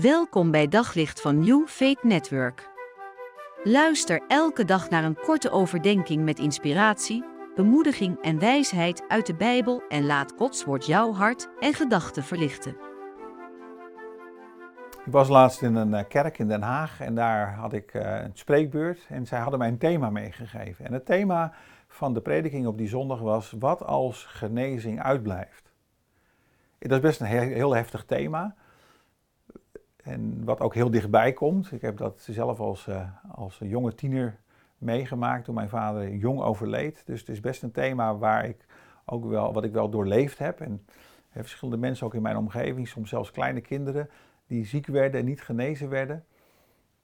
Welkom bij Daglicht van New Faith Network. Luister elke dag naar een korte overdenking met inspiratie, bemoediging en wijsheid uit de Bijbel en laat Gods woord jouw hart en gedachten verlichten. Ik was laatst in een eh, kerk in Den Haag en daar had ik eh, een spreekbeurt en zij hadden mij een thema meegegeven. En het thema van de prediking op die zondag was: Wat als genezing uitblijft? Dat is best een heel heftig thema. En wat ook heel dichtbij komt, ik heb dat zelf als, uh, als jonge tiener meegemaakt toen mijn vader jong overleed. Dus het is best een thema waar ik ook wel, wat ik wel doorleefd heb. En verschillende mensen ook in mijn omgeving, soms zelfs kleine kinderen, die ziek werden en niet genezen werden.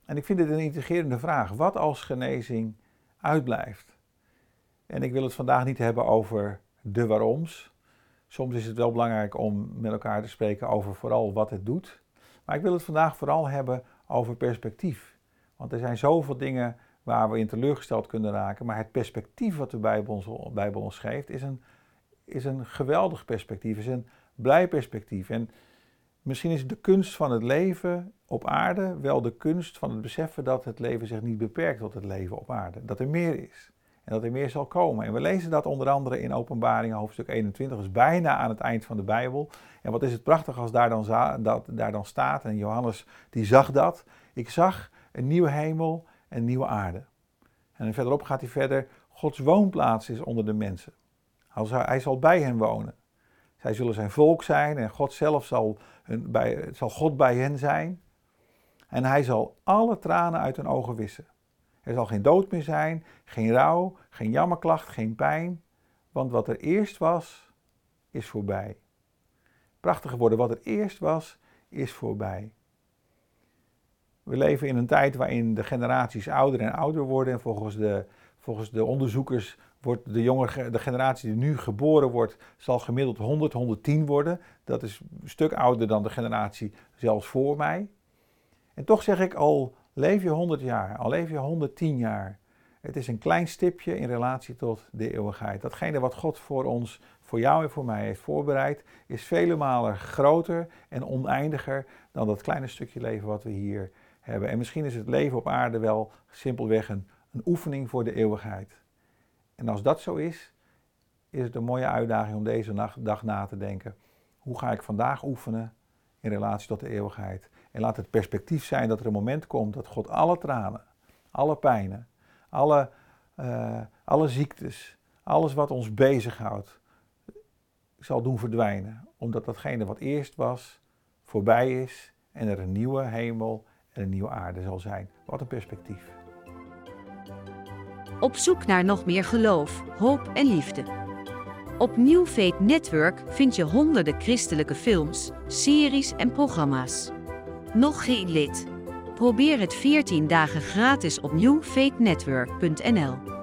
En ik vind het een intrigerende vraag. Wat als genezing uitblijft? En ik wil het vandaag niet hebben over de waaroms. Soms is het wel belangrijk om met elkaar te spreken over vooral wat het doet. Maar ik wil het vandaag vooral hebben over perspectief. Want er zijn zoveel dingen waar we in teleurgesteld kunnen raken. Maar het perspectief wat de Bijbel ons, Bijbel ons geeft, is een, is een geweldig perspectief. Is een blij perspectief. En misschien is de kunst van het leven op aarde wel de kunst van het beseffen dat het leven zich niet beperkt tot het leven op aarde. Dat er meer is. En dat er meer zal komen. En we lezen dat onder andere in Openbaring hoofdstuk 21, dus bijna aan het eind van de Bijbel. En wat is het prachtig als daar dan, dat, daar dan staat, en Johannes die zag dat. Ik zag een nieuwe hemel en een nieuwe aarde. En verderop gaat hij verder, Gods woonplaats is onder de mensen. Hij zal bij hen wonen. Zij zullen zijn volk zijn en God zelf zal, hun, bij, zal God bij hen zijn. En hij zal alle tranen uit hun ogen wissen. Er zal geen dood meer zijn, geen rouw, geen jammerklacht, geen pijn. Want wat er eerst was, is voorbij. Prachtige woorden, wat er eerst was, is voorbij. We leven in een tijd waarin de generaties ouder en ouder worden. En volgens de, volgens de onderzoekers wordt de jonge de generatie die nu geboren wordt, zal gemiddeld 100, 110 worden. Dat is een stuk ouder dan de generatie zelfs voor mij. En toch zeg ik al Leef je 100 jaar, al leef je 110 jaar. Het is een klein stipje in relatie tot de eeuwigheid. Datgene wat God voor ons, voor jou en voor mij heeft voorbereid, is vele malen groter en oneindiger dan dat kleine stukje leven wat we hier hebben. En misschien is het leven op aarde wel simpelweg een, een oefening voor de eeuwigheid. En als dat zo is, is het een mooie uitdaging om deze dag na te denken. Hoe ga ik vandaag oefenen in relatie tot de eeuwigheid? En laat het perspectief zijn dat er een moment komt dat God alle tranen, alle pijnen, alle, uh, alle ziektes, alles wat ons bezighoudt, zal doen verdwijnen. Omdat datgene wat eerst was, voorbij is en er een nieuwe hemel en een nieuwe aarde zal zijn. Wat een perspectief. Op zoek naar nog meer geloof, hoop en liefde. Op New Faith Network vind je honderden christelijke films, series en programma's. Nog geen lid? Probeer het 14 dagen gratis op newfaithnetwork.nl.